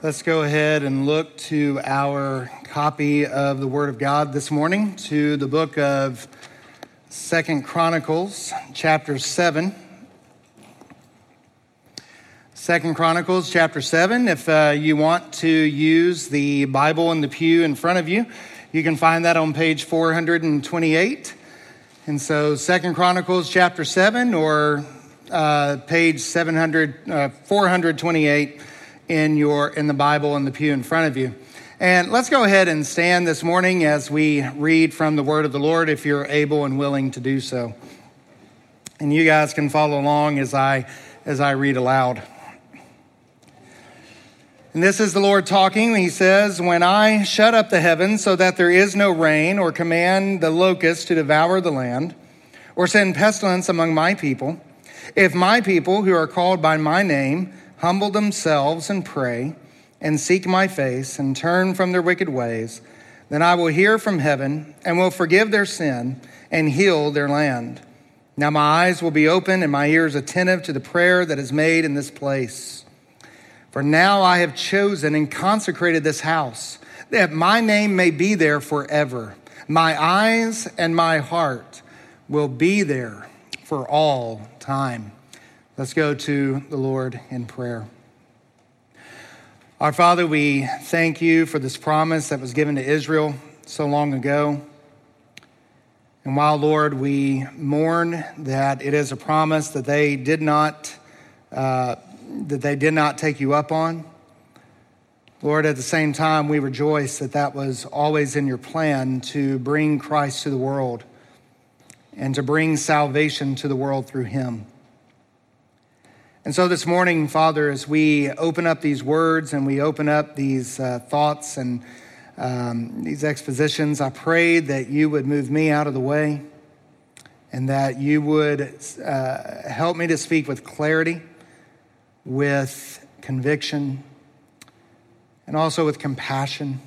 Let's go ahead and look to our copy of the Word of God this morning, to the book of Second Chronicles, chapter 7. Second Chronicles, chapter 7. If uh, you want to use the Bible in the pew in front of you, you can find that on page 428. And so, Second Chronicles, chapter 7, or uh, page 700, uh, 428 in your in the Bible in the pew in front of you. And let's go ahead and stand this morning as we read from the word of the Lord if you're able and willing to do so. And you guys can follow along as I as I read aloud. And this is the Lord talking. He says, When I shut up the heavens so that there is no rain, or command the locusts to devour the land, or send pestilence among my people, if my people who are called by my name humble themselves and pray and seek my face and turn from their wicked ways, then I will hear from heaven and will forgive their sin and heal their land. Now my eyes will be open and my ears attentive to the prayer that is made in this place. For now I have chosen and consecrated this house, that my name may be there forever. My eyes and my heart will be there for all time. Let's go to the Lord in prayer. Our Father, we thank you for this promise that was given to Israel so long ago. And while, Lord, we mourn that it is a promise that they did not, uh, that they did not take you up on, Lord, at the same time, we rejoice that that was always in your plan to bring Christ to the world and to bring salvation to the world through him. And so this morning, Father, as we open up these words and we open up these uh, thoughts and um, these expositions, I pray that you would move me out of the way and that you would uh, help me to speak with clarity, with conviction, and also with compassion.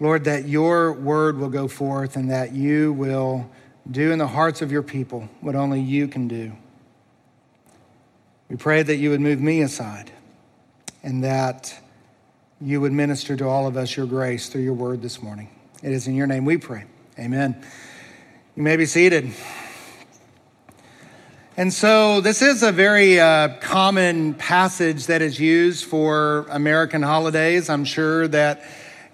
Lord, that your word will go forth and that you will do in the hearts of your people what only you can do. We pray that you would move me aside and that you would minister to all of us your grace through your word this morning. It is in your name we pray. Amen. You may be seated. And so, this is a very uh, common passage that is used for American holidays. I'm sure that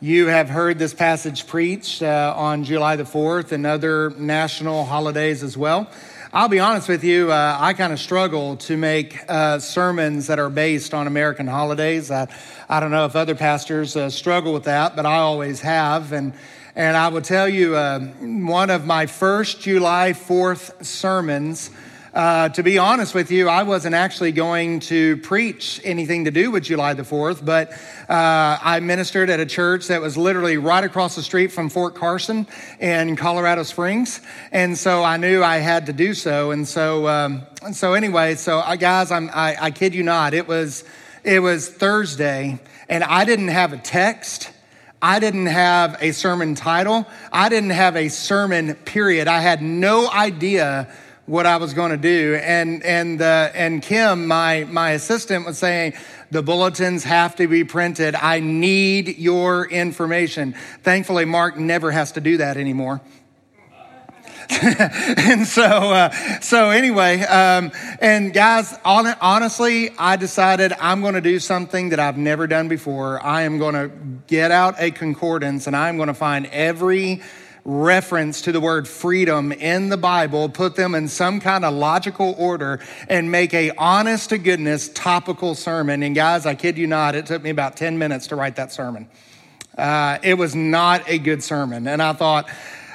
you have heard this passage preached uh, on July the 4th and other national holidays as well. I'll be honest with you, uh, I kind of struggle to make uh, sermons that are based on American holidays. I, I don't know if other pastors uh, struggle with that, but I always have. And, and I will tell you, uh, one of my first July 4th sermons uh, to be honest with you, I wasn't actually going to preach anything to do with July the 4th, but uh, I ministered at a church that was literally right across the street from Fort Carson in Colorado Springs. And so I knew I had to do so. And so, um, and so anyway, so uh, guys, I'm, I, I kid you not, it was, it was Thursday and I didn't have a text. I didn't have a sermon title. I didn't have a sermon period. I had no idea what I was going to do. And, and, and Kim, my, my assistant was saying, the bulletins have to be printed. I need your information. Thankfully, Mark never has to do that anymore. and so, uh, so anyway, um, and guys, on, honestly, I decided I'm going to do something that I've never done before. I am going to get out a concordance and I'm going to find every reference to the word freedom in the Bible, put them in some kind of logical order, and make a honest to goodness topical sermon. And guys, I kid you not, it took me about 10 minutes to write that sermon. Uh, it was not a good sermon. And I thought,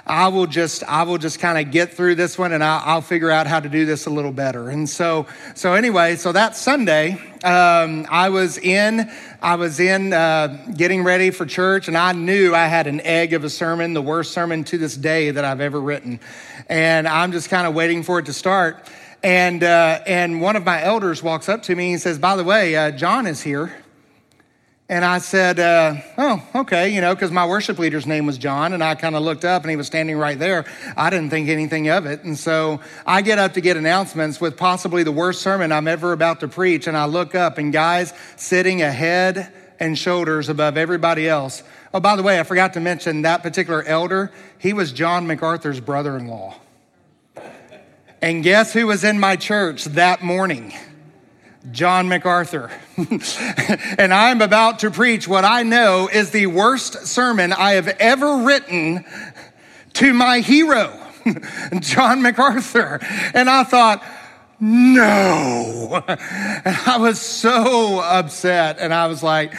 I will just, I will just kind of get through this one and I'll, I'll, figure out how to do this a little better. And so, so anyway, so that Sunday, um, I was in, I was in uh, getting ready for church and I knew I had an egg of a sermon, the worst sermon to this day that I've ever written. And I'm just kind of waiting for it to start. And, uh, and one of my elders walks up to me and says, by the way, uh, John is here. And I said, uh, Oh, okay, you know, because my worship leader's name was John, and I kind of looked up and he was standing right there. I didn't think anything of it. And so I get up to get announcements with possibly the worst sermon I'm ever about to preach. And I look up, and guys sitting ahead and shoulders above everybody else. Oh, by the way, I forgot to mention that particular elder, he was John MacArthur's brother in law. And guess who was in my church that morning? John MacArthur. and I'm about to preach what I know is the worst sermon I have ever written to my hero, John MacArthur. And I thought, no. And I was so upset. And I was like,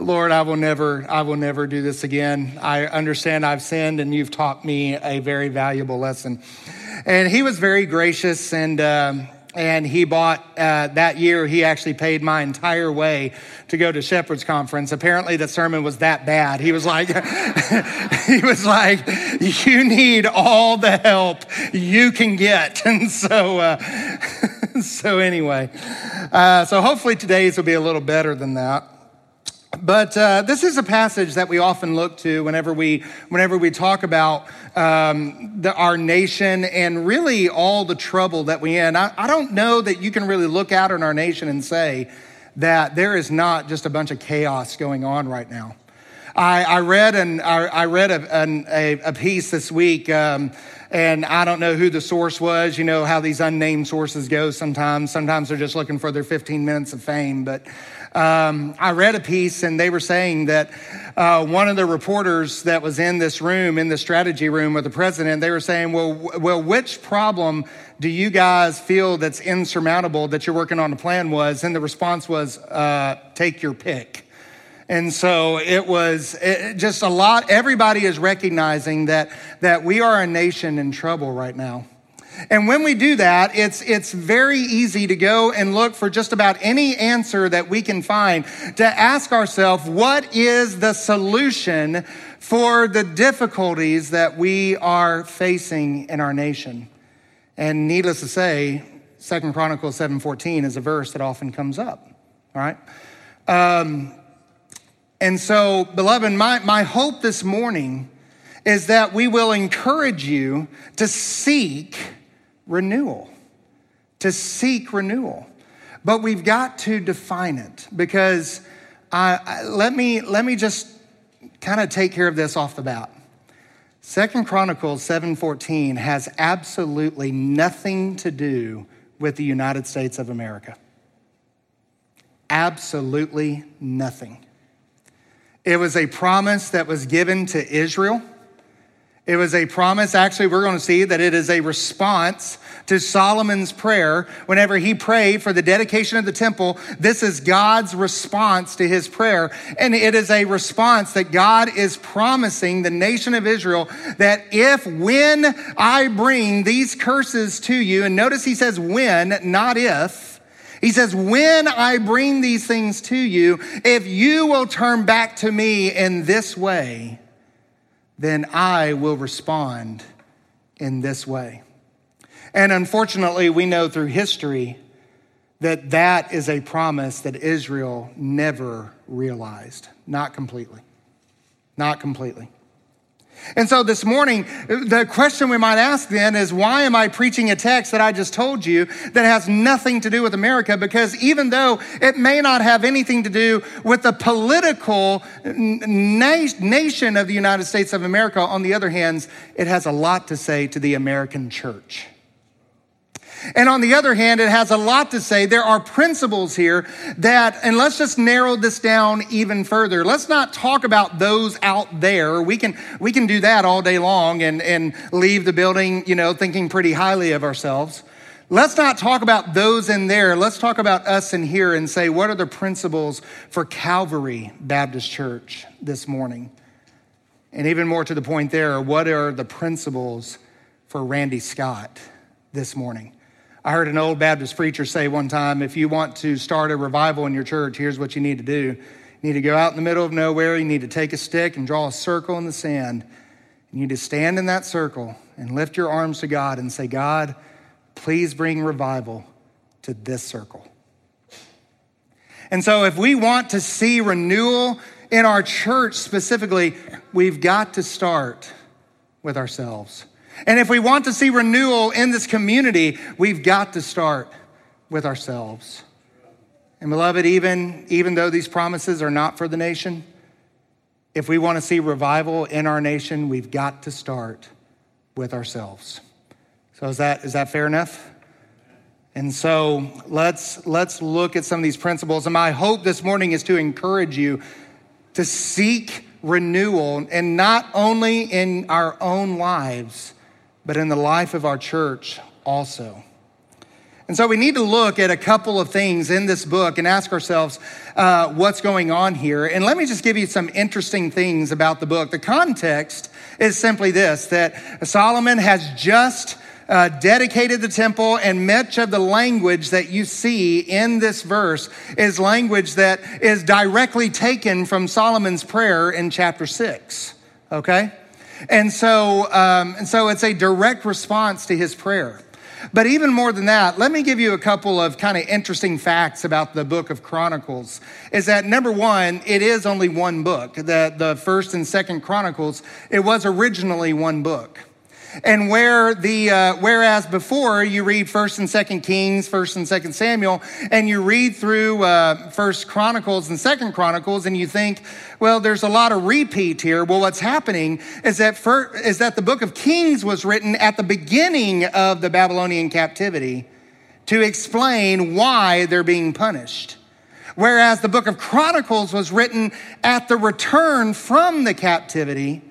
Lord, I will never, I will never do this again. I understand I've sinned and you've taught me a very valuable lesson. And he was very gracious and, um, and he bought uh, that year he actually paid my entire way to go to shepherd's conference. Apparently the sermon was that bad. He was like he was like you need all the help you can get. And so uh, so anyway uh, so hopefully today's will be a little better than that but uh, this is a passage that we often look to whenever we, whenever we talk about um, the, our nation and really all the trouble that we in. I, I don't know that you can really look out on our nation and say that there is not just a bunch of chaos going on right now. I, I read an, I, I read a, an, a, a, piece this week, um, and I don't know who the source was. You know how these unnamed sources go sometimes. Sometimes they're just looking for their 15 minutes of fame. But um, I read a piece and they were saying that uh, one of the reporters that was in this room, in the strategy room with the president, they were saying, well, w- well, which problem do you guys feel that's insurmountable that you're working on a plan was? And the response was, uh, take your pick. And so it was it, just a lot. Everybody is recognizing that, that we are a nation in trouble right now. And when we do that, it's, it's very easy to go and look for just about any answer that we can find to ask ourselves, what is the solution for the difficulties that we are facing in our nation? And needless to say, Second Chronicles 7.14 is a verse that often comes up, all right? Um, and so, beloved, my, my hope this morning is that we will encourage you to seek renewal, to seek renewal. But we've got to define it because let, me, let me just kind of take care of this off the bat. Second Chronicles 7:14 has absolutely nothing to do with the United States of America. Absolutely nothing. It was a promise that was given to Israel it was a promise. Actually, we're going to see that it is a response to Solomon's prayer. Whenever he prayed for the dedication of the temple, this is God's response to his prayer. And it is a response that God is promising the nation of Israel that if, when I bring these curses to you, and notice he says when, not if, he says, when I bring these things to you, if you will turn back to me in this way, then I will respond in this way. And unfortunately, we know through history that that is a promise that Israel never realized. Not completely. Not completely. And so this morning, the question we might ask then is why am I preaching a text that I just told you that has nothing to do with America? Because even though it may not have anything to do with the political na- nation of the United States of America, on the other hand, it has a lot to say to the American church. And on the other hand, it has a lot to say. There are principles here that, and let's just narrow this down even further. Let's not talk about those out there. We can, we can do that all day long and, and leave the building, you know, thinking pretty highly of ourselves. Let's not talk about those in there. Let's talk about us in here and say, what are the principles for Calvary Baptist Church this morning? And even more to the point there, what are the principles for Randy Scott this morning? I heard an old Baptist preacher say one time if you want to start a revival in your church, here's what you need to do. You need to go out in the middle of nowhere, you need to take a stick and draw a circle in the sand. You need to stand in that circle and lift your arms to God and say, God, please bring revival to this circle. And so, if we want to see renewal in our church specifically, we've got to start with ourselves. And if we want to see renewal in this community, we've got to start with ourselves. And beloved, even, even though these promises are not for the nation, if we want to see revival in our nation, we've got to start with ourselves. So is that, is that fair enough? And so let's, let's look at some of these principles. And my hope this morning is to encourage you to seek renewal, and not only in our own lives, but in the life of our church also. And so we need to look at a couple of things in this book and ask ourselves uh, what's going on here. And let me just give you some interesting things about the book. The context is simply this that Solomon has just uh, dedicated the temple, and much of the language that you see in this verse is language that is directly taken from Solomon's prayer in chapter six. Okay? And so, um, and so it's a direct response to his prayer. But even more than that, let me give you a couple of kind of interesting facts about the book of Chronicles. Is that number one, it is only one book. The, the first and second Chronicles, it was originally one book. And where the uh, whereas before you read First and Second Kings, First and Second Samuel, and you read through uh, First Chronicles and Second Chronicles, and you think, well, there's a lot of repeat here. Well, what's happening is that for, is that the Book of Kings was written at the beginning of the Babylonian captivity to explain why they're being punished. Whereas the book of Chronicles was written at the return from the captivity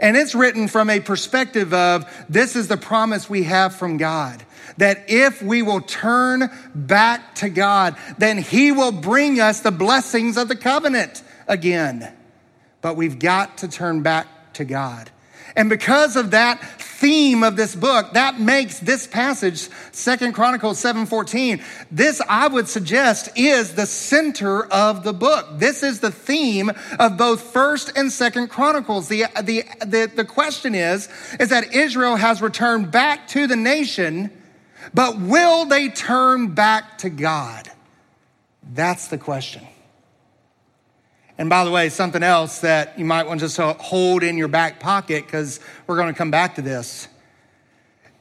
and it's written from a perspective of this is the promise we have from God. That if we will turn back to God, then He will bring us the blessings of the covenant again. But we've got to turn back to God. And because of that theme of this book, that makes this passage, Second Chronicles 7:14, this I would suggest is the center of the book. This is the theme of both First and Second Chronicles. The, the, the, the question is, is that Israel has returned back to the nation, but will they turn back to God? That's the question. And by the way, something else that you might want to just hold in your back pocket, because we're going to come back to this,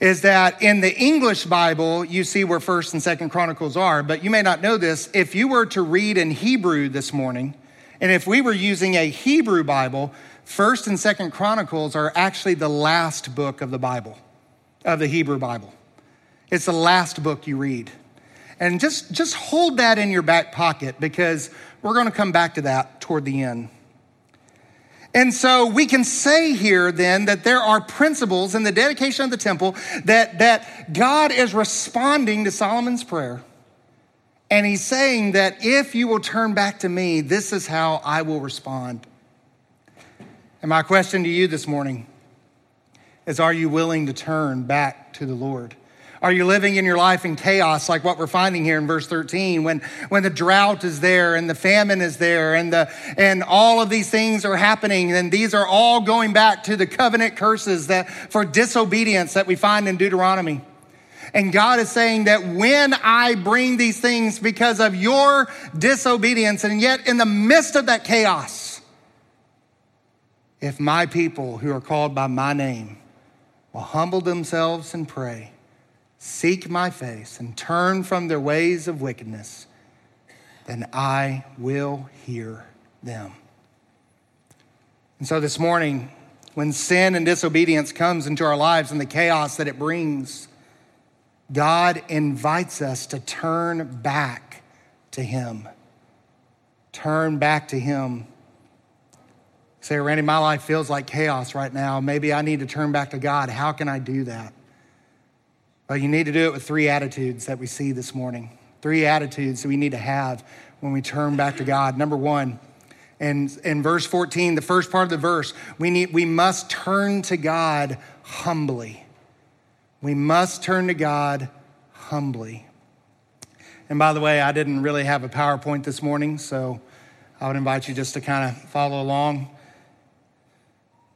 is that in the English Bible, you see where 1st and 2nd Chronicles are, but you may not know this. If you were to read in Hebrew this morning, and if we were using a Hebrew Bible, 1st and 2nd Chronicles are actually the last book of the Bible, of the Hebrew Bible. It's the last book you read. And just, just hold that in your back pocket because we're going to come back to that toward the end. And so we can say here then that there are principles in the dedication of the temple that, that God is responding to Solomon's prayer. And he's saying that if you will turn back to me, this is how I will respond. And my question to you this morning is Are you willing to turn back to the Lord? Are you living in your life in chaos like what we're finding here in verse 13 when, when the drought is there and the famine is there and, the, and all of these things are happening and these are all going back to the covenant curses that for disobedience that we find in Deuteronomy. And God is saying that when I bring these things because of your disobedience and yet in the midst of that chaos, if my people who are called by my name will humble themselves and pray, seek my face and turn from their ways of wickedness, then I will hear them. And so this morning, when sin and disobedience comes into our lives and the chaos that it brings, God invites us to turn back to Him. Turn back to Him. Say, Randy, my life feels like chaos right now. Maybe I need to turn back to God. How can I do that? Well, you need to do it with three attitudes that we see this morning. Three attitudes that we need to have when we turn back to God. Number one, and in verse 14, the first part of the verse, we, need, we must turn to God humbly. We must turn to God humbly. And by the way, I didn't really have a PowerPoint this morning, so I would invite you just to kind of follow along.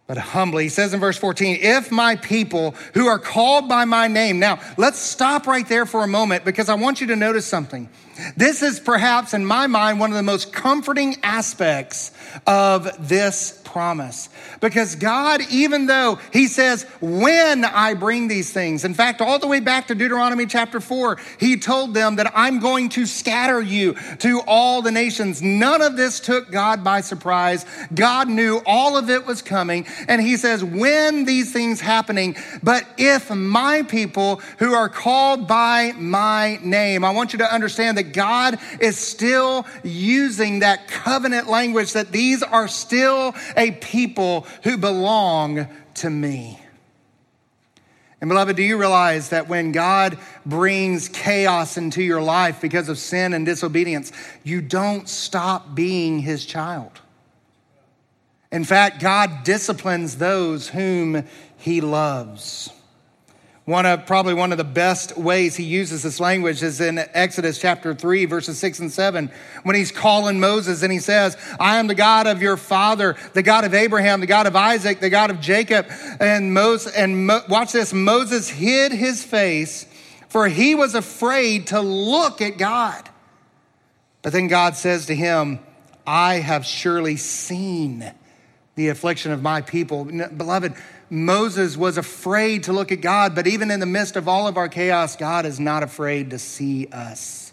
But humbly. He says in verse 14, if my people who are called by my name. Now, let's stop right there for a moment because I want you to notice something. This is perhaps, in my mind, one of the most comforting aspects of this promise. Because God, even though He says, when I bring these things, in fact, all the way back to Deuteronomy chapter 4, He told them that I'm going to scatter you to all the nations. None of this took God by surprise. God knew all of it was coming. And He says, when these things happening, but if my people who are called by my name, I want you to understand that God is still using that covenant language that these are still a people who belong to me. And beloved, do you realize that when God brings chaos into your life because of sin and disobedience, you don't stop being his child? In fact, God disciplines those whom he loves. One of probably one of the best ways he uses this language is in Exodus chapter 3, verses 6 and 7, when he's calling Moses and he says, I am the God of your father, the God of Abraham, the God of Isaac, the God of Jacob. And Moses, and Mo, watch this, Moses hid his face, for he was afraid to look at God. But then God says to him, I have surely seen the affliction of my people. Beloved, Moses was afraid to look at God, but even in the midst of all of our chaos, God is not afraid to see us.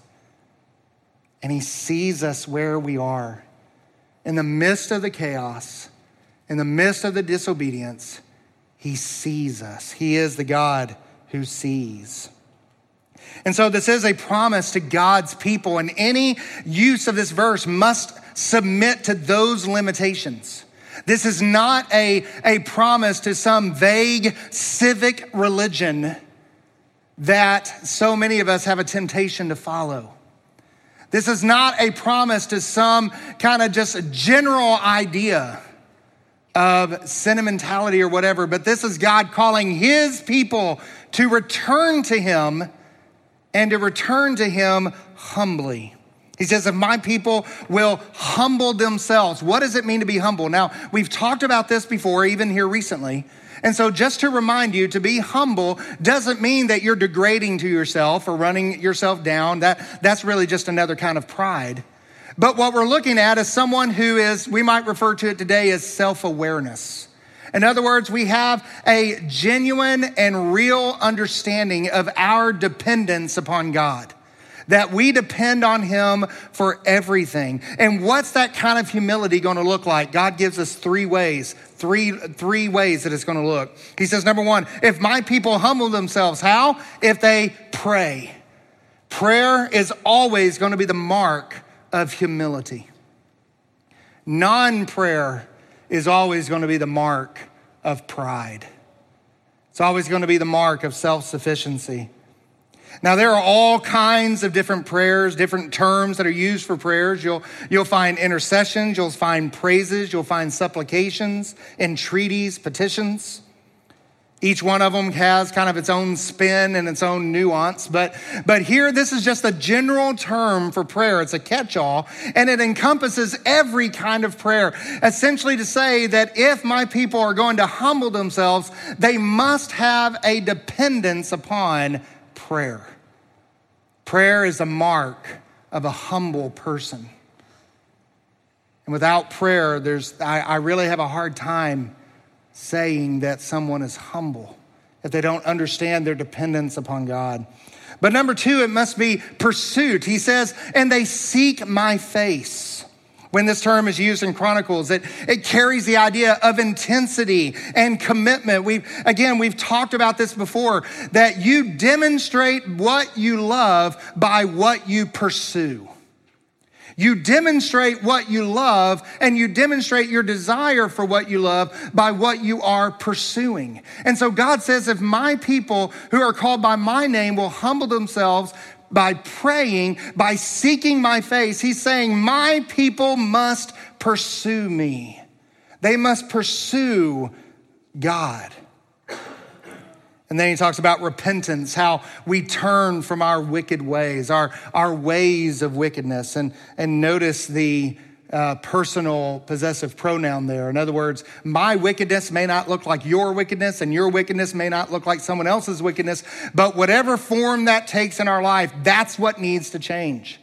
And he sees us where we are. In the midst of the chaos, in the midst of the disobedience, he sees us. He is the God who sees. And so, this is a promise to God's people, and any use of this verse must submit to those limitations. This is not a, a promise to some vague civic religion that so many of us have a temptation to follow. This is not a promise to some kind of just general idea of sentimentality or whatever, but this is God calling his people to return to him and to return to him humbly. He says, if my people will humble themselves, what does it mean to be humble? Now, we've talked about this before, even here recently. And so, just to remind you, to be humble doesn't mean that you're degrading to yourself or running yourself down. That, that's really just another kind of pride. But what we're looking at is someone who is, we might refer to it today as self awareness. In other words, we have a genuine and real understanding of our dependence upon God that we depend on Him for everything. And what's that kind of humility going to look like? God gives us three ways, three, three ways that it's going to look. He says, number one, if my people humble themselves, how? If they pray. Prayer is always going to be the mark of humility. Non prayer is always going to be the mark of pride. It's always going to be the mark of self sufficiency. Now, there are all kinds of different prayers, different terms that are used for prayers. You'll, you'll find intercessions, you'll find praises, you'll find supplications, entreaties, petitions. Each one of them has kind of its own spin and its own nuance. But, but here, this is just a general term for prayer. It's a catch all, and it encompasses every kind of prayer. Essentially, to say that if my people are going to humble themselves, they must have a dependence upon prayer. Prayer is a mark of a humble person. And without prayer, there's, I, I really have a hard time saying that someone is humble if they don't understand their dependence upon God. But number two, it must be pursuit. He says, and they seek my face when this term is used in Chronicles. It, it carries the idea of intensity and commitment. We've, again, we've talked about this before that you demonstrate what you love by what you pursue. You demonstrate what you love and you demonstrate your desire for what you love by what you are pursuing. And so God says, if my people who are called by my name will humble themselves, by praying, by seeking my face, he's saying, My people must pursue me. They must pursue God. And then he talks about repentance, how we turn from our wicked ways, our, our ways of wickedness. And, and notice the uh, personal possessive pronoun there. In other words, my wickedness may not look like your wickedness, and your wickedness may not look like someone else's wickedness, but whatever form that takes in our life, that's what needs to change.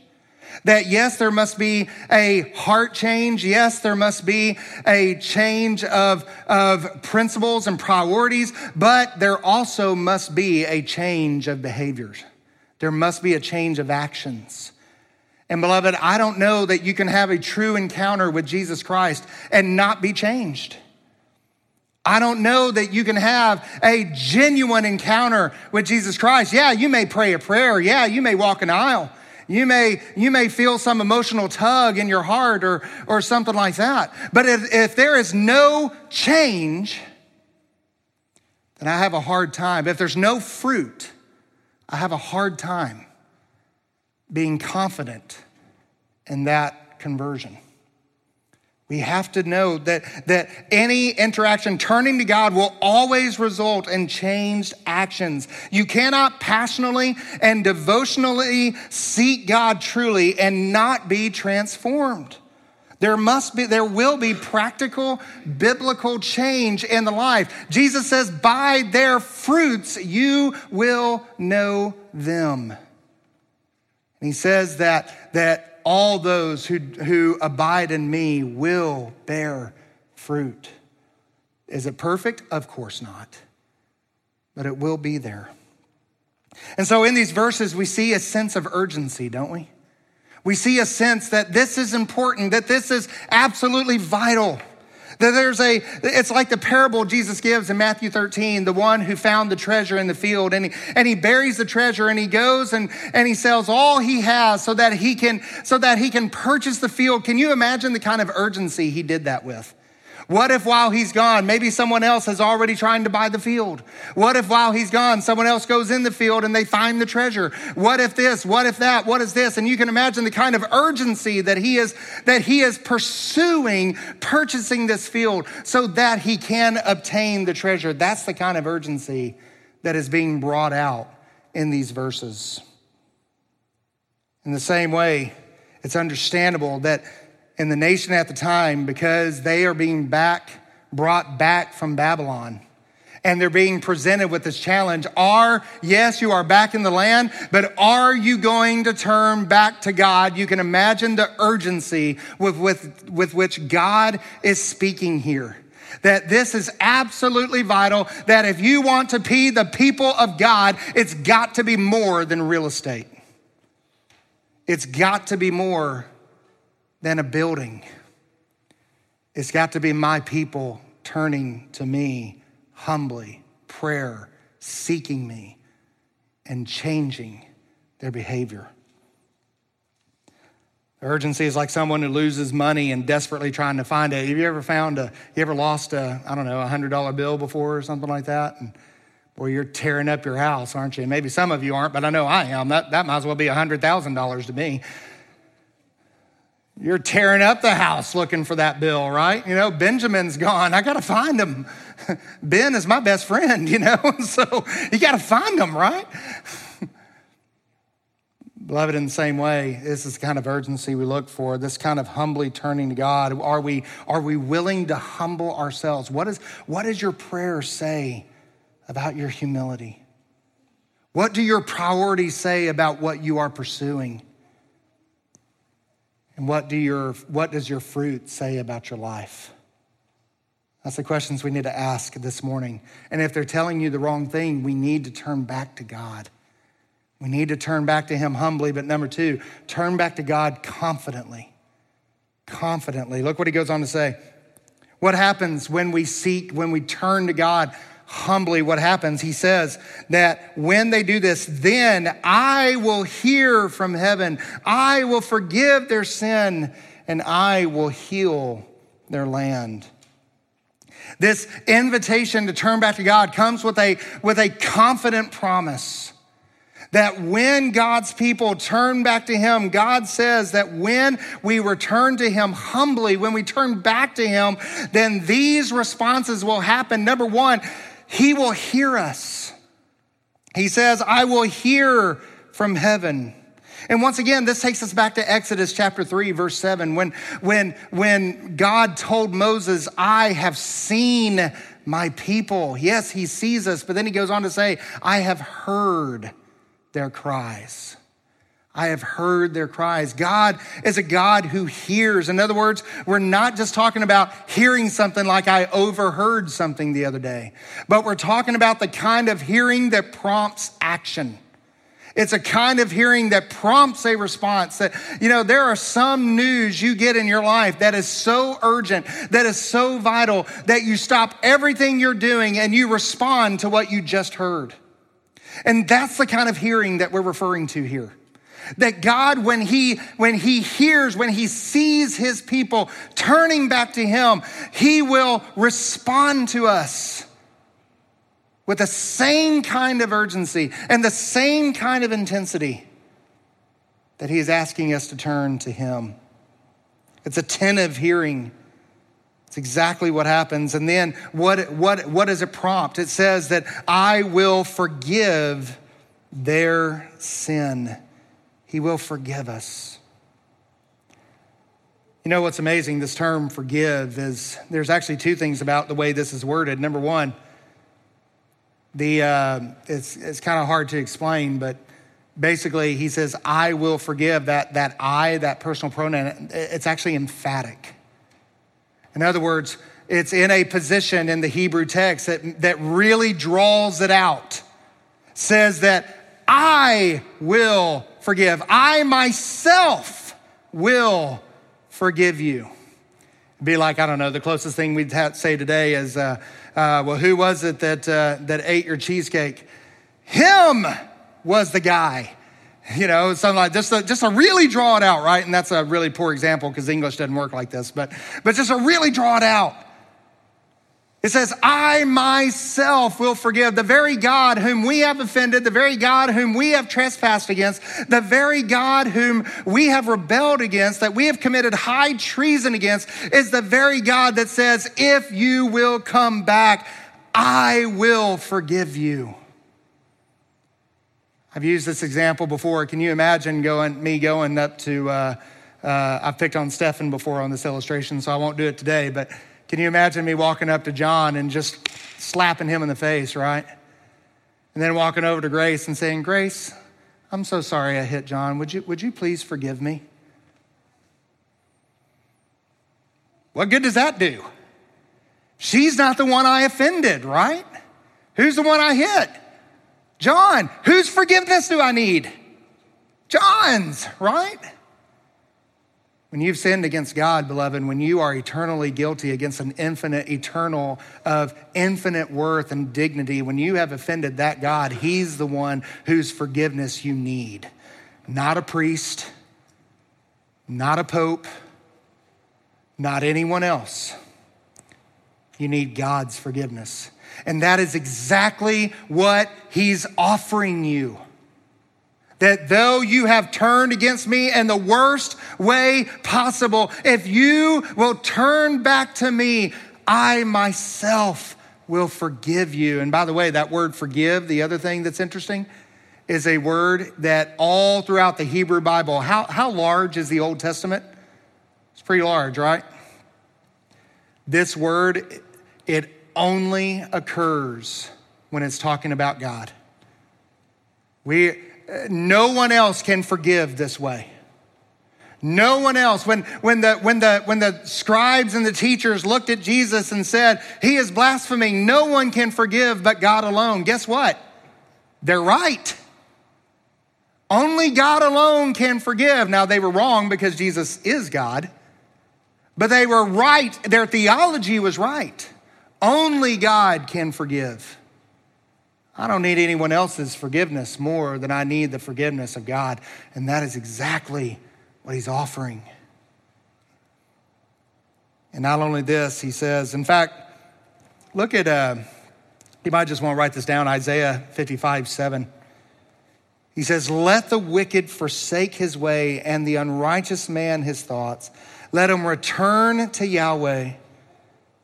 That yes, there must be a heart change. Yes, there must be a change of, of principles and priorities, but there also must be a change of behaviors. There must be a change of actions. And beloved, I don't know that you can have a true encounter with Jesus Christ and not be changed. I don't know that you can have a genuine encounter with Jesus Christ. Yeah, you may pray a prayer. Yeah, you may walk an aisle. You may, you may feel some emotional tug in your heart or, or something like that. But if, if there is no change, then I have a hard time. If there's no fruit, I have a hard time being confident in that conversion. We have to know that, that any interaction turning to God will always result in changed actions. You cannot passionately and devotionally seek God truly and not be transformed. There must be, there will be practical biblical change in the life. Jesus says, by their fruits you will know them. And he says that, that all those who, who abide in me will bear fruit. Is it perfect? Of course not. But it will be there. And so in these verses, we see a sense of urgency, don't we? We see a sense that this is important, that this is absolutely vital. There's a, it's like the parable Jesus gives in Matthew 13, the one who found the treasure in the field and he, and he buries the treasure and he goes and, and he sells all he has so that he can, so that he can purchase the field. Can you imagine the kind of urgency he did that with? What if while he's gone, maybe someone else is already trying to buy the field? What if while he's gone, someone else goes in the field and they find the treasure? What if this? What if that? What is this? And you can imagine the kind of urgency that he is, that he is pursuing purchasing this field so that he can obtain the treasure. That's the kind of urgency that is being brought out in these verses. In the same way, it's understandable that in the nation at the time because they are being back, brought back from Babylon. And they're being presented with this challenge. Are, yes, you are back in the land, but are you going to turn back to God? You can imagine the urgency with, with, with which God is speaking here that this is absolutely vital, that if you want to be the people of God, it's got to be more than real estate. It's got to be more than a building. It's got to be my people turning to me humbly, prayer, seeking me, and changing their behavior. urgency is like someone who loses money and desperately trying to find it. Have you ever found a, you ever lost a, I don't know, a hundred dollar bill before or something like that? And boy, you're tearing up your house, aren't you? Maybe some of you aren't, but I know I am. That, that might as well be a hundred thousand dollars to me. You're tearing up the house looking for that bill, right? You know, Benjamin's gone. I got to find him. Ben is my best friend, you know, so you got to find him, right? Beloved, in the same way, this is the kind of urgency we look for, this kind of humbly turning to God. Are we, are we willing to humble ourselves? What, is, what does your prayer say about your humility? What do your priorities say about what you are pursuing? And what, do your, what does your fruit say about your life? That's the questions we need to ask this morning. And if they're telling you the wrong thing, we need to turn back to God. We need to turn back to Him humbly. But number two, turn back to God confidently. Confidently. Look what He goes on to say. What happens when we seek, when we turn to God humbly what happens. He says that when they do this, then I will hear from heaven, I will forgive their sin, and I will heal their land. This invitation to turn back to God comes with a, with a confident promise that when God's people turn back to Him, God says that when we return to Him humbly, when we turn back to Him, then these responses will happen. Number one, he will hear us. He says, I will hear from heaven. And once again, this takes us back to Exodus chapter 3, verse 7, when, when, when God told Moses, I have seen my people. Yes, he sees us, but then he goes on to say, I have heard their cries. I have heard their cries. God is a God who hears. In other words, we're not just talking about hearing something like I overheard something the other day, but we're talking about the kind of hearing that prompts action. It's a kind of hearing that prompts a response that, you know, there are some news you get in your life that is so urgent, that is so vital, that you stop everything you're doing and you respond to what you just heard. And that's the kind of hearing that we're referring to here. That God, when he, when he hears, when he sees his people turning back to him, he will respond to us with the same kind of urgency and the same kind of intensity that he is asking us to turn to him. It's attentive hearing. It's exactly what happens. And then what, what, what does it prompt? It says that I will forgive their sin. He will forgive us. You know what's amazing? This term forgive is there's actually two things about the way this is worded. Number one, the uh, it's it's kind of hard to explain, but basically he says, "I will forgive." That that I, that personal pronoun, it's actually emphatic. In other words, it's in a position in the Hebrew text that that really draws it out. Says that I will forgive. I myself will forgive you. be like, I don't know, the closest thing we'd say today is, uh, uh, well, who was it that, uh, that ate your cheesecake? Him was the guy. You know, something like just to, just to really draw it out, right? And that's a really poor example because English doesn't work like this, but, but just to really draw it out. It says, I myself will forgive the very God whom we have offended, the very God whom we have trespassed against, the very God whom we have rebelled against, that we have committed high treason against, is the very God that says, If you will come back, I will forgive you. I've used this example before. Can you imagine going, me going up to, uh, uh, I've picked on Stefan before on this illustration, so I won't do it today, but can you imagine me walking up to John and just slapping him in the face, right? And then walking over to Grace and saying, Grace, I'm so sorry I hit John. Would you, would you please forgive me? What good does that do? She's not the one I offended, right? Who's the one I hit? John. Whose forgiveness do I need? John's, right? When you've sinned against God, beloved, when you are eternally guilty against an infinite, eternal, of infinite worth and dignity, when you have offended that God, He's the one whose forgiveness you need. Not a priest, not a pope, not anyone else. You need God's forgiveness. And that is exactly what He's offering you that though you have turned against me in the worst way possible, if you will turn back to me, I myself will forgive you. And by the way, that word forgive, the other thing that's interesting, is a word that all throughout the Hebrew Bible, how, how large is the Old Testament? It's pretty large, right? This word, it only occurs when it's talking about God. We, no one else can forgive this way. No one else. When, when, the, when, the, when the scribes and the teachers looked at Jesus and said, He is blaspheming, no one can forgive but God alone. Guess what? They're right. Only God alone can forgive. Now, they were wrong because Jesus is God, but they were right. Their theology was right. Only God can forgive. I don't need anyone else's forgiveness more than I need the forgiveness of God. And that is exactly what he's offering. And not only this, he says, in fact, look at, uh, you might just want to write this down Isaiah 55 7. He says, Let the wicked forsake his way and the unrighteous man his thoughts. Let him return to Yahweh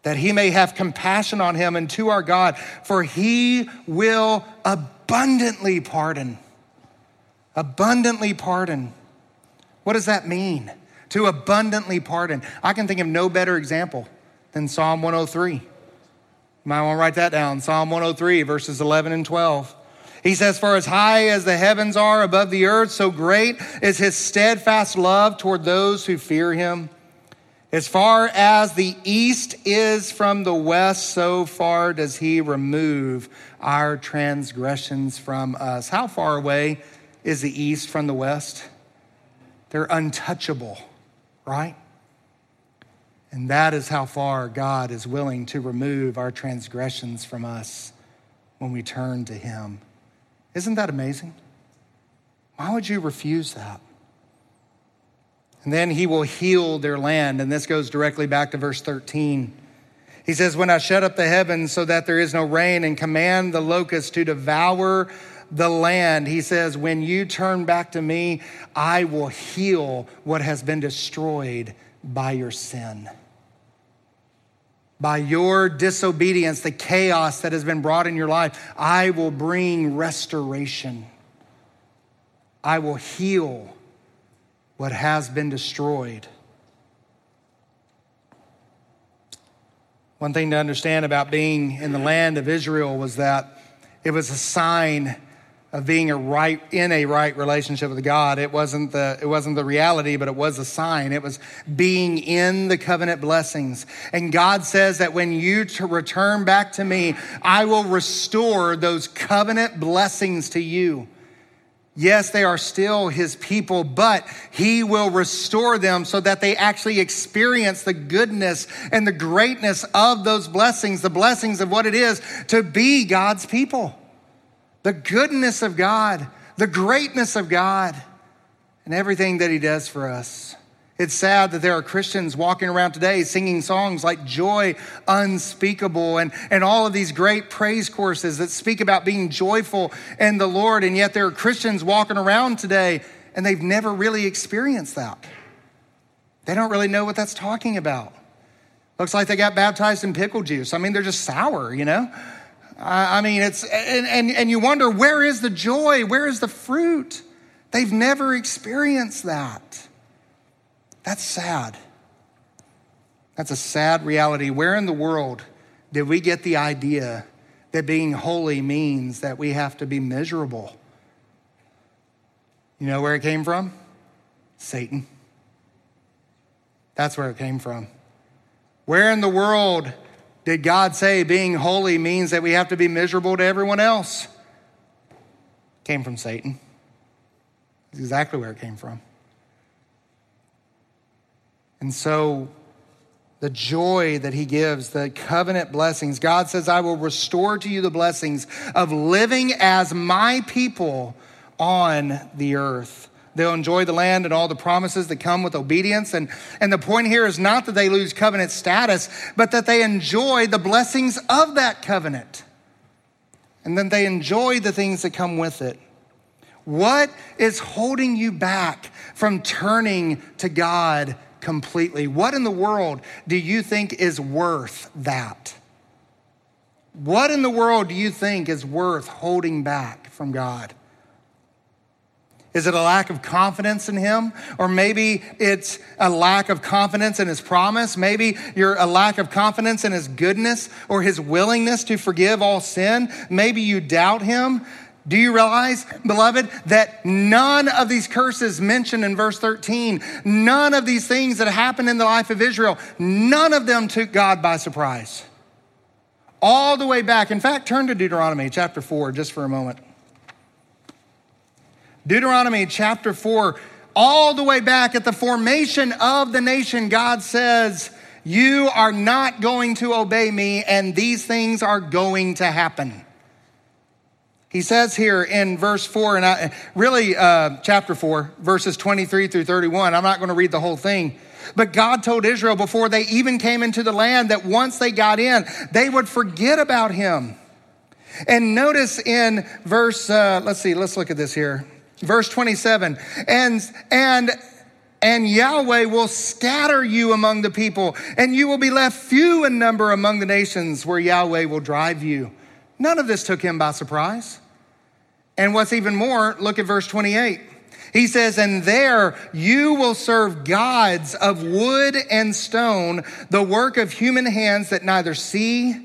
that he may have compassion on him and to our God, for he will abundantly pardon. Abundantly pardon. What does that mean? To abundantly pardon. I can think of no better example than Psalm 103. You might want to write that down. Psalm 103, verses 11 and 12. He says, For as high as the heavens are above the earth, so great is his steadfast love toward those who fear him. As far as the east is from the west, so far does he remove our transgressions from us. How far away is the east from the west? They're untouchable, right? And that is how far God is willing to remove our transgressions from us when we turn to him. Isn't that amazing? Why would you refuse that? And then he will heal their land. And this goes directly back to verse 13. He says, When I shut up the heavens so that there is no rain and command the locusts to devour the land, he says, When you turn back to me, I will heal what has been destroyed by your sin. By your disobedience, the chaos that has been brought in your life, I will bring restoration. I will heal what has been destroyed. One thing to understand about being in the land of Israel was that it was a sign of being a right in a right relationship with God. It wasn't the it wasn't the reality, but it was a sign. It was being in the covenant blessings. And God says that when you to return back to me, I will restore those covenant blessings to you. Yes, they are still his people, but he will restore them so that they actually experience the goodness and the greatness of those blessings, the blessings of what it is to be God's people. The goodness of God, the greatness of God, and everything that he does for us. It's sad that there are Christians walking around today singing songs like Joy Unspeakable and, and all of these great praise courses that speak about being joyful in the Lord. And yet there are Christians walking around today and they've never really experienced that. They don't really know what that's talking about. Looks like they got baptized in pickle juice. I mean, they're just sour, you know? I mean, it's, and, and, and you wonder, where is the joy? Where is the fruit? They've never experienced that. That's sad. That's a sad reality. Where in the world did we get the idea that being holy means that we have to be miserable? You know where it came from? Satan. That's where it came from. Where in the world did God say being holy means that we have to be miserable to everyone else? It came from Satan. That's exactly where it came from. And so, the joy that he gives, the covenant blessings, God says, I will restore to you the blessings of living as my people on the earth. They'll enjoy the land and all the promises that come with obedience. And, and the point here is not that they lose covenant status, but that they enjoy the blessings of that covenant. And then they enjoy the things that come with it. What is holding you back from turning to God completely. What in the world do you think is worth that? What in the world do you think is worth holding back from God? Is it a lack of confidence in Him? Or maybe it's a lack of confidence in His promise. Maybe you're a lack of confidence in His goodness or His willingness to forgive all sin. Maybe you doubt Him. Do you realize, beloved, that none of these curses mentioned in verse 13, none of these things that happened in the life of Israel, none of them took God by surprise? All the way back. In fact, turn to Deuteronomy chapter 4 just for a moment. Deuteronomy chapter 4, all the way back at the formation of the nation, God says, You are not going to obey me, and these things are going to happen. He says here in verse 4, and I, really uh, chapter 4, verses 23 through 31. I'm not going to read the whole thing. But God told Israel before they even came into the land that once they got in, they would forget about him. And notice in verse, uh, let's see, let's look at this here. Verse 27, and, and, and Yahweh will scatter you among the people, and you will be left few in number among the nations where Yahweh will drive you. None of this took him by surprise. And what's even more, look at verse 28. He says, And there you will serve gods of wood and stone, the work of human hands that neither see,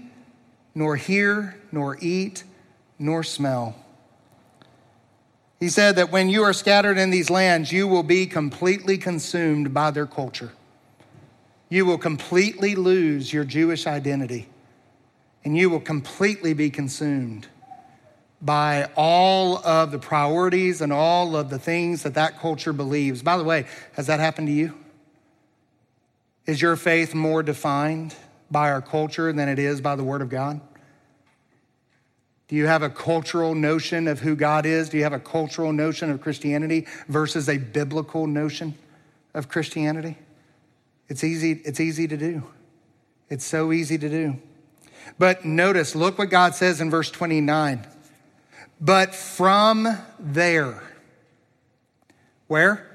nor hear, nor eat, nor smell. He said that when you are scattered in these lands, you will be completely consumed by their culture. You will completely lose your Jewish identity, and you will completely be consumed by all of the priorities and all of the things that that culture believes. By the way, has that happened to you? Is your faith more defined by our culture than it is by the Word of God? Do you have a cultural notion of who God is? Do you have a cultural notion of Christianity versus a biblical notion of Christianity? It's easy, it's easy to do. It's so easy to do. But notice, look what God says in verse 29. But from there, where?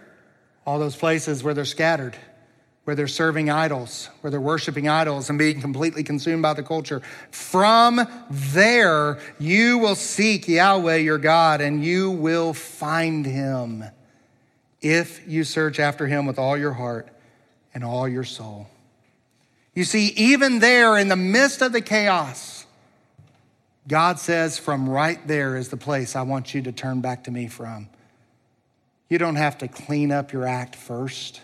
All those places where they're scattered, where they're serving idols, where they're worshiping idols and being completely consumed by the culture. From there, you will seek Yahweh your God and you will find him if you search after him with all your heart and all your soul. You see, even there in the midst of the chaos, God says, from right there is the place I want you to turn back to me from. You don't have to clean up your act first.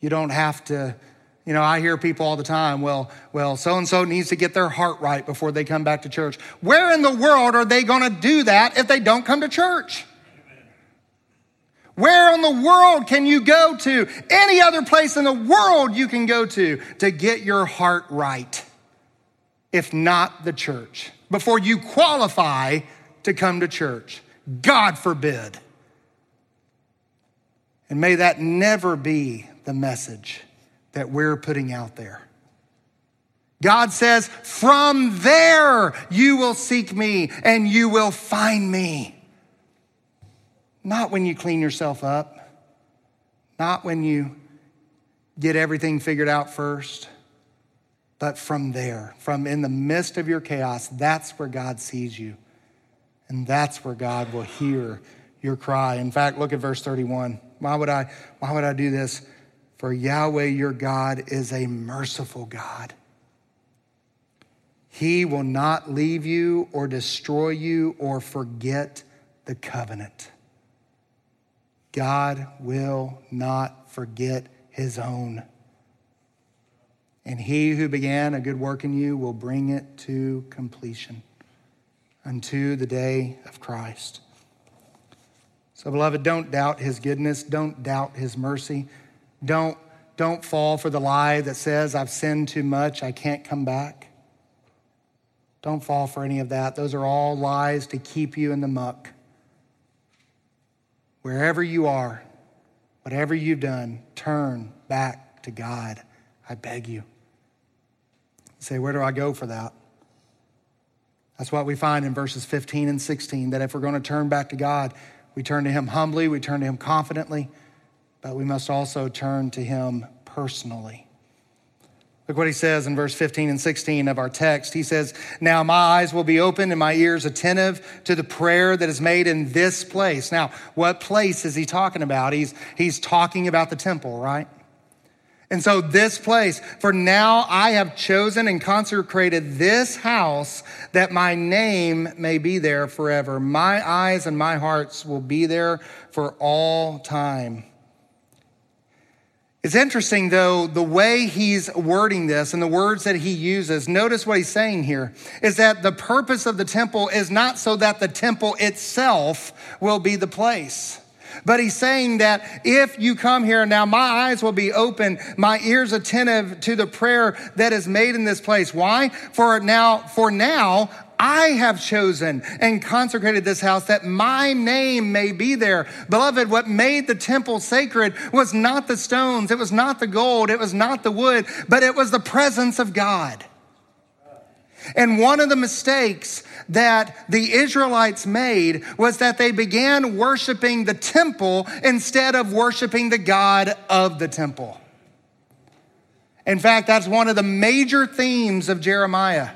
You don't have to, you know, I hear people all the time, well, well, so and so needs to get their heart right before they come back to church. Where in the world are they going to do that if they don't come to church? Where in the world can you go to? Any other place in the world you can go to to get your heart right, if not the church before you qualify to come to church. God forbid. And may that never be the message that we're putting out there. God says, From there you will seek me and you will find me. Not when you clean yourself up, not when you get everything figured out first but from there, from in the midst of your chaos, that's where God sees you. And that's where God will hear your cry. In fact, look at verse 31. Why would I, why would I do this? For Yahweh your God is a merciful God. He will not leave you or destroy you or forget the covenant. God will not forget his own. And he who began a good work in you will bring it to completion unto the day of Christ. So, beloved, don't doubt his goodness. Don't doubt his mercy. Don't, don't fall for the lie that says, I've sinned too much, I can't come back. Don't fall for any of that. Those are all lies to keep you in the muck. Wherever you are, whatever you've done, turn back to God. I beg you. You say, where do I go for that? That's what we find in verses 15 and 16 that if we're going to turn back to God, we turn to Him humbly, we turn to Him confidently, but we must also turn to Him personally. Look what he says in verse 15 and 16 of our text. He says, Now my eyes will be open and my ears attentive to the prayer that is made in this place. Now, what place is he talking about? He's, he's talking about the temple, right? And so, this place, for now I have chosen and consecrated this house that my name may be there forever. My eyes and my hearts will be there for all time. It's interesting, though, the way he's wording this and the words that he uses. Notice what he's saying here is that the purpose of the temple is not so that the temple itself will be the place. But he's saying that if you come here now, my eyes will be open, my ears attentive to the prayer that is made in this place. Why? For now, for now, I have chosen and consecrated this house that my name may be there. Beloved, what made the temple sacred was not the stones, it was not the gold, it was not the wood, but it was the presence of God. And one of the mistakes that the Israelites made was that they began worshiping the temple instead of worshiping the God of the temple. In fact, that's one of the major themes of Jeremiah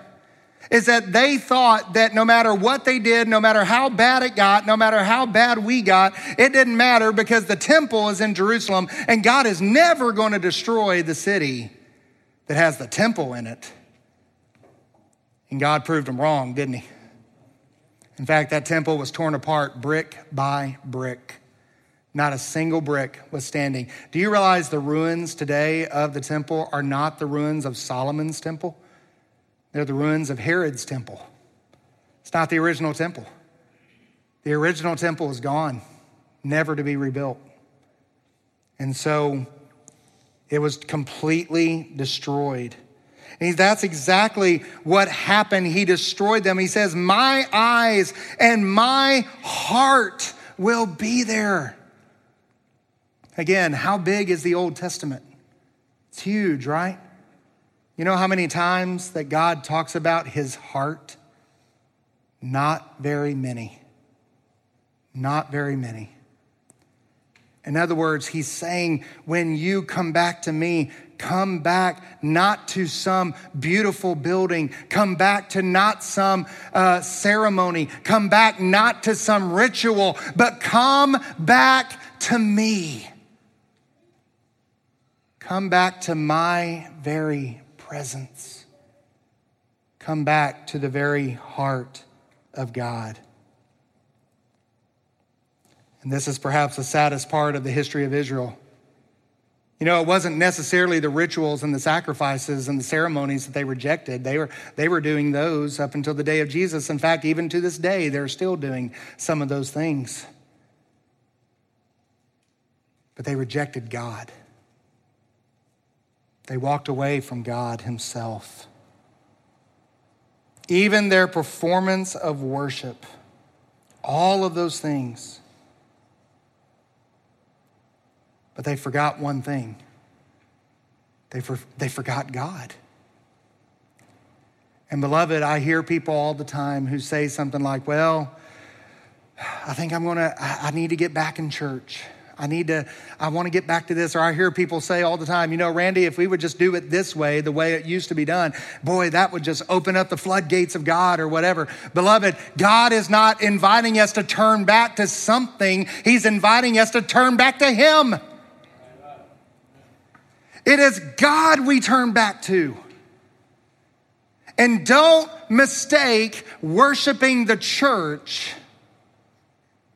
is that they thought that no matter what they did, no matter how bad it got, no matter how bad we got, it didn't matter because the temple is in Jerusalem and God is never going to destroy the city that has the temple in it. And God proved them wrong, didn't he? In fact, that temple was torn apart brick by brick. Not a single brick was standing. Do you realize the ruins today of the temple are not the ruins of Solomon's temple? They're the ruins of Herod's temple. It's not the original temple. The original temple is gone, never to be rebuilt. And so it was completely destroyed. And that's exactly what happened. He destroyed them. He says, My eyes and my heart will be there. Again, how big is the Old Testament? It's huge, right? You know how many times that God talks about his heart? Not very many. Not very many. In other words, he's saying, when you come back to me, come back not to some beautiful building, come back to not some uh, ceremony, come back not to some ritual, but come back to me. Come back to my very presence. Come back to the very heart of God. And this is perhaps the saddest part of the history of Israel. You know, it wasn't necessarily the rituals and the sacrifices and the ceremonies that they rejected. They were, they were doing those up until the day of Jesus. In fact, even to this day, they're still doing some of those things. But they rejected God. They walked away from God Himself. Even their performance of worship, all of those things. But they forgot one thing they, for, they forgot God. And beloved, I hear people all the time who say something like, Well, I think I'm gonna, I need to get back in church. I need to, I want to get back to this. Or I hear people say all the time, you know, Randy, if we would just do it this way, the way it used to be done, boy, that would just open up the floodgates of God or whatever. Beloved, God is not inviting us to turn back to something, He's inviting us to turn back to Him. It is God we turn back to. And don't mistake worshiping the church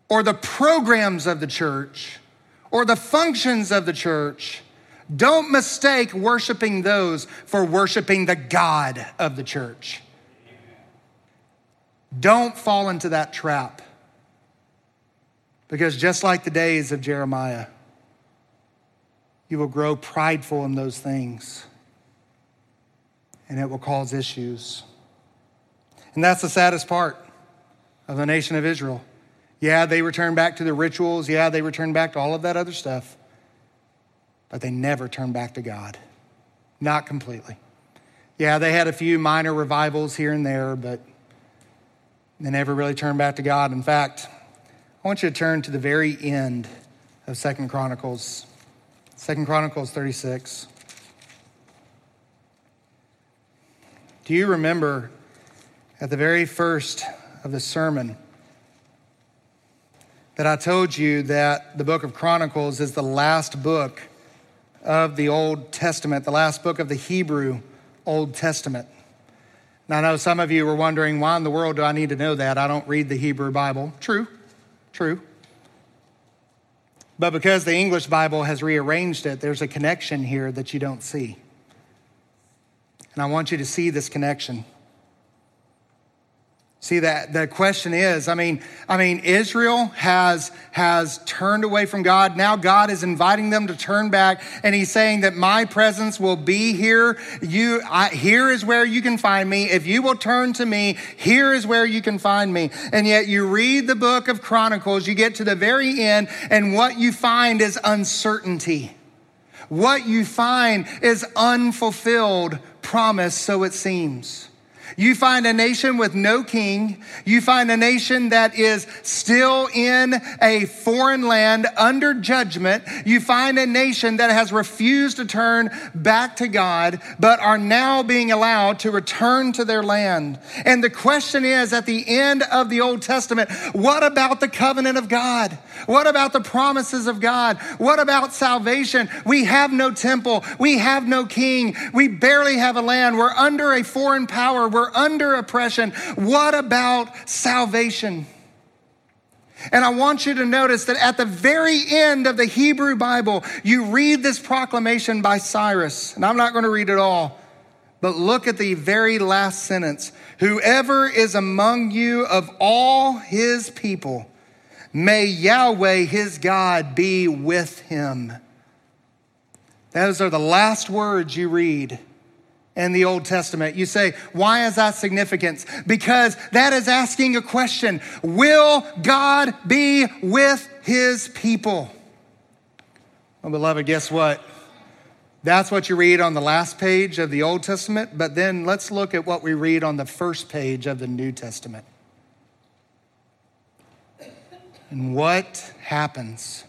or the programs of the church or the functions of the church, don't mistake worshiping those for worshiping the God of the church. Don't fall into that trap. Because just like the days of Jeremiah, you will grow prideful in those things, and it will cause issues. And that's the saddest part of the nation of Israel. Yeah, they return back to the rituals. Yeah, they return back to all of that other stuff. But they never turn back to God. Not completely. Yeah, they had a few minor revivals here and there, but they never really turned back to God. In fact, I want you to turn to the very end of Second Chronicles. Second Chronicles 36. Do you remember at the very first of the sermon? That I told you that the book of Chronicles is the last book of the Old Testament, the last book of the Hebrew Old Testament. Now, I know some of you were wondering, why in the world do I need to know that? I don't read the Hebrew Bible. True, true. But because the English Bible has rearranged it, there's a connection here that you don't see. And I want you to see this connection. See that the question is, I mean, I mean, Israel has has turned away from God. Now God is inviting them to turn back, and He's saying that my presence will be here. You, I, here is where you can find me. If you will turn to me, here is where you can find me. And yet, you read the book of Chronicles, you get to the very end, and what you find is uncertainty. What you find is unfulfilled promise, so it seems. You find a nation with no king. You find a nation that is still in a foreign land under judgment. You find a nation that has refused to turn back to God, but are now being allowed to return to their land. And the question is at the end of the Old Testament, what about the covenant of God? What about the promises of God? What about salvation? We have no temple. We have no king. We barely have a land. We're under a foreign power. We're under oppression. What about salvation? And I want you to notice that at the very end of the Hebrew Bible, you read this proclamation by Cyrus. And I'm not going to read it all, but look at the very last sentence. Whoever is among you of all his people, may Yahweh his God be with him. Those are the last words you read in the Old Testament. You say, why is that significant? Because that is asking a question Will God be with his people? Well, beloved, guess what? That's what you read on the last page of the Old Testament, but then let's look at what we read on the first page of the New Testament. And what happens?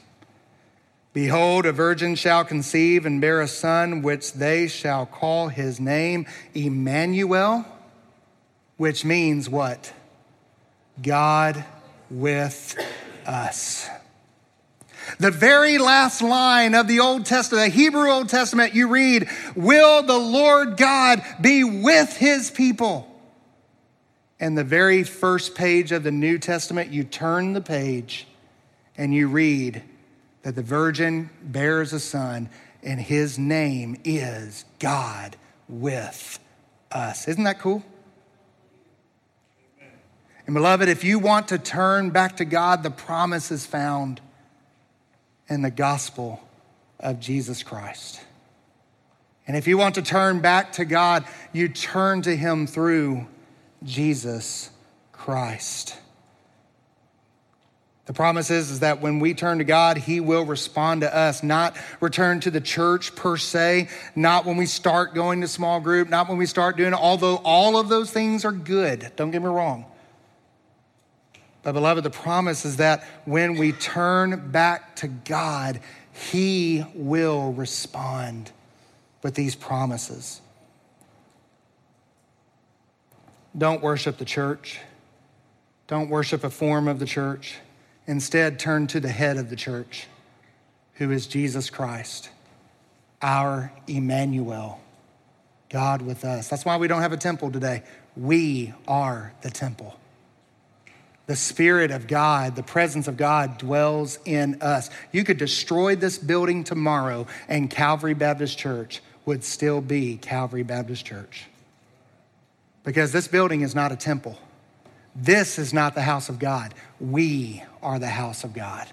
Behold, a virgin shall conceive and bear a son, which they shall call his name Emmanuel, which means what? God with us. The very last line of the Old Testament, the Hebrew Old Testament, you read, Will the Lord God be with his people? And the very first page of the New Testament, you turn the page and you read, that the virgin bears a son, and his name is God with us. Isn't that cool? And beloved, if you want to turn back to God, the promise is found in the gospel of Jesus Christ. And if you want to turn back to God, you turn to him through Jesus Christ. The promise is, is that when we turn to God, He will respond to us, not return to the church per se, not when we start going to small group, not when we start doing although all of those things are good. Don't get me wrong. But, beloved, the promise is that when we turn back to God, He will respond with these promises. Don't worship the church, don't worship a form of the church. Instead, turn to the head of the church, who is Jesus Christ, our Emmanuel, God with us. That's why we don't have a temple today. We are the temple. The Spirit of God, the presence of God dwells in us. You could destroy this building tomorrow, and Calvary Baptist Church would still be Calvary Baptist Church. Because this building is not a temple. This is not the house of God. We are the house of God.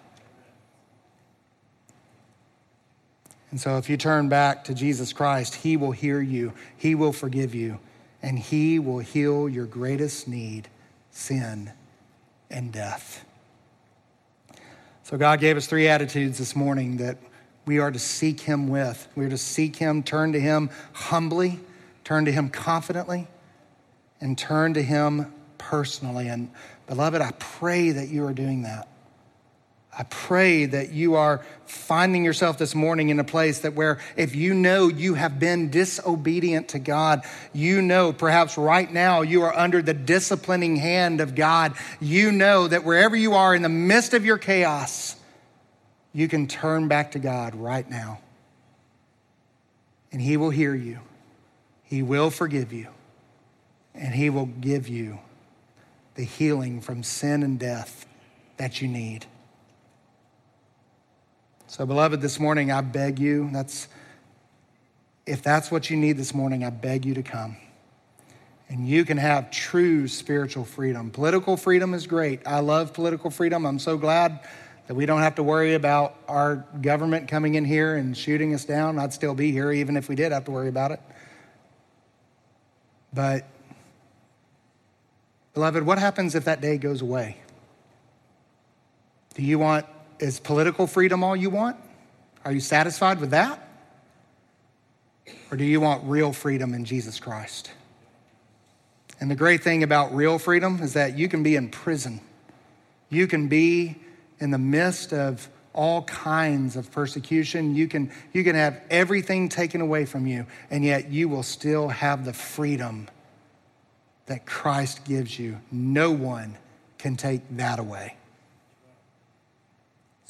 And so, if you turn back to Jesus Christ, He will hear you, He will forgive you, and He will heal your greatest need sin and death. So, God gave us three attitudes this morning that we are to seek Him with. We are to seek Him, turn to Him humbly, turn to Him confidently, and turn to Him personally. And beloved, I pray that you are doing that. I pray that you are finding yourself this morning in a place that where if you know you have been disobedient to God, you know perhaps right now you are under the disciplining hand of God. You know that wherever you are in the midst of your chaos, you can turn back to God right now. And He will hear you, He will forgive you, and He will give you the healing from sin and death that you need. So, beloved, this morning I beg you, that's if that's what you need this morning, I beg you to come. And you can have true spiritual freedom. Political freedom is great. I love political freedom. I'm so glad that we don't have to worry about our government coming in here and shooting us down. I'd still be here even if we did have to worry about it. But Beloved, what happens if that day goes away? Do you want, is political freedom all you want? Are you satisfied with that? Or do you want real freedom in Jesus Christ? And the great thing about real freedom is that you can be in prison. You can be in the midst of all kinds of persecution. You can, you can have everything taken away from you, and yet you will still have the freedom that Christ gives you. No one can take that away.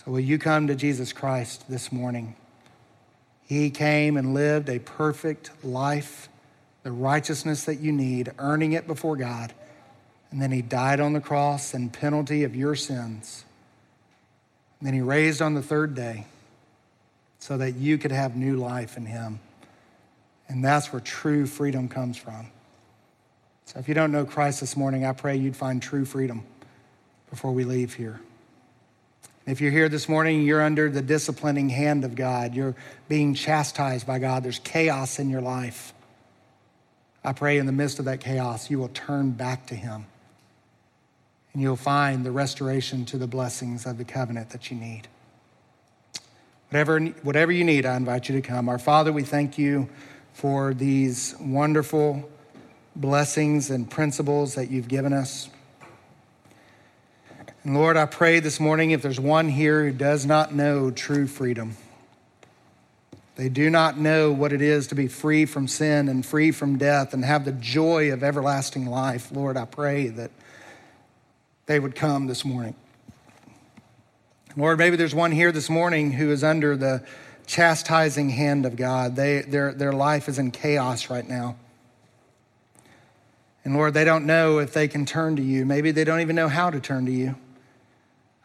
So, will you come to Jesus Christ this morning? He came and lived a perfect life, the righteousness that you need, earning it before God. And then he died on the cross in penalty of your sins. And then he raised on the third day so that you could have new life in him. And that's where true freedom comes from. So if you don't know Christ this morning, I pray you'd find true freedom before we leave here. If you're here this morning, you're under the disciplining hand of God. You're being chastised by God. There's chaos in your life. I pray in the midst of that chaos, you will turn back to Him and you'll find the restoration to the blessings of the covenant that you need. Whatever, whatever you need, I invite you to come. Our Father, we thank you for these wonderful blessings and principles that you've given us. And Lord, I pray this morning if there's one here who does not know true freedom, they do not know what it is to be free from sin and free from death and have the joy of everlasting life. Lord, I pray that they would come this morning. Lord, maybe there's one here this morning who is under the chastising hand of God. They, their, their life is in chaos right now. And Lord, they don't know if they can turn to you. Maybe they don't even know how to turn to you.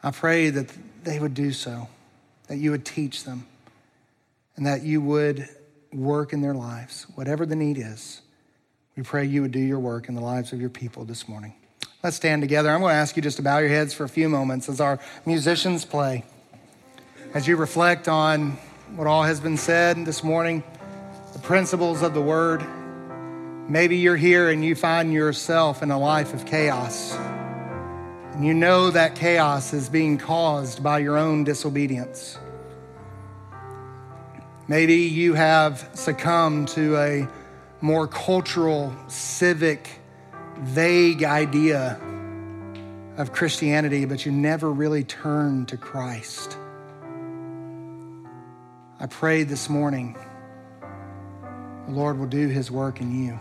I pray that they would do so, that you would teach them, and that you would work in their lives, whatever the need is. We pray you would do your work in the lives of your people this morning. Let's stand together. I'm going to ask you just to bow your heads for a few moments as our musicians play. As you reflect on what all has been said this morning, the principles of the word. Maybe you're here and you find yourself in a life of chaos. And you know that chaos is being caused by your own disobedience. Maybe you have succumbed to a more cultural, civic, vague idea of Christianity, but you never really turned to Christ. I pray this morning the Lord will do his work in you.